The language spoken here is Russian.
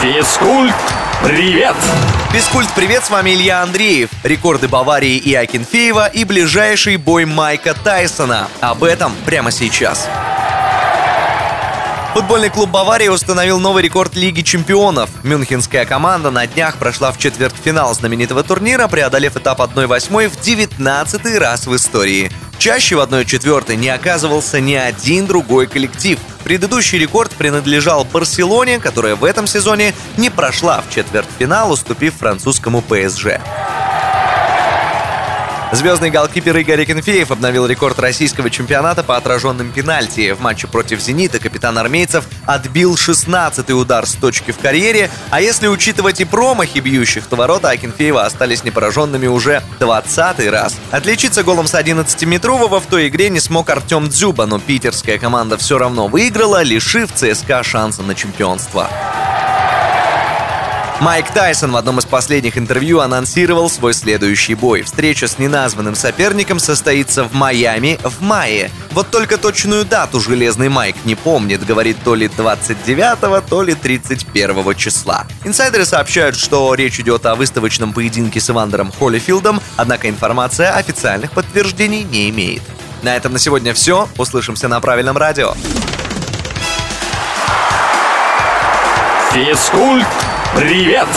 Физкульт, привет! Физкульт, привет, с вами Илья Андреев. Рекорды Баварии и Акинфеева и ближайший бой Майка Тайсона. Об этом прямо сейчас. Футбольный клуб Бавария установил новый рекорд Лиги чемпионов. Мюнхенская команда на днях прошла в четвертьфинал знаменитого турнира, преодолев этап 1-8 в 19 раз в истории. Чаще в 1-4 не оказывался ни один другой коллектив. Предыдущий рекорд принадлежал Барселоне, которая в этом сезоне не прошла в четвертьфинал, уступив французскому ПСЖ. Звездный голкипер Игорь Кенфеев обновил рекорд российского чемпионата по отраженным пенальти. В матче против «Зенита» капитан армейцев отбил 16-й удар с точки в карьере, а если учитывать и промахи бьющих, то ворота Акинфеева остались непораженными уже 20-й раз. Отличиться голом с 11-метрового в той игре не смог Артем Дзюба, но питерская команда все равно выиграла, лишив ЦСКА шанса на чемпионство. Майк Тайсон в одном из последних интервью анонсировал свой следующий бой. Встреча с неназванным соперником состоится в Майами в мае. Вот только точную дату Железный Майк не помнит, говорит то ли 29, то ли 31 числа. Инсайдеры сообщают, что речь идет о выставочном поединке с Ивандером Холлифилдом, однако информация официальных подтверждений не имеет. На этом на сегодня все. Услышимся на правильном радио. Физкульт, привет!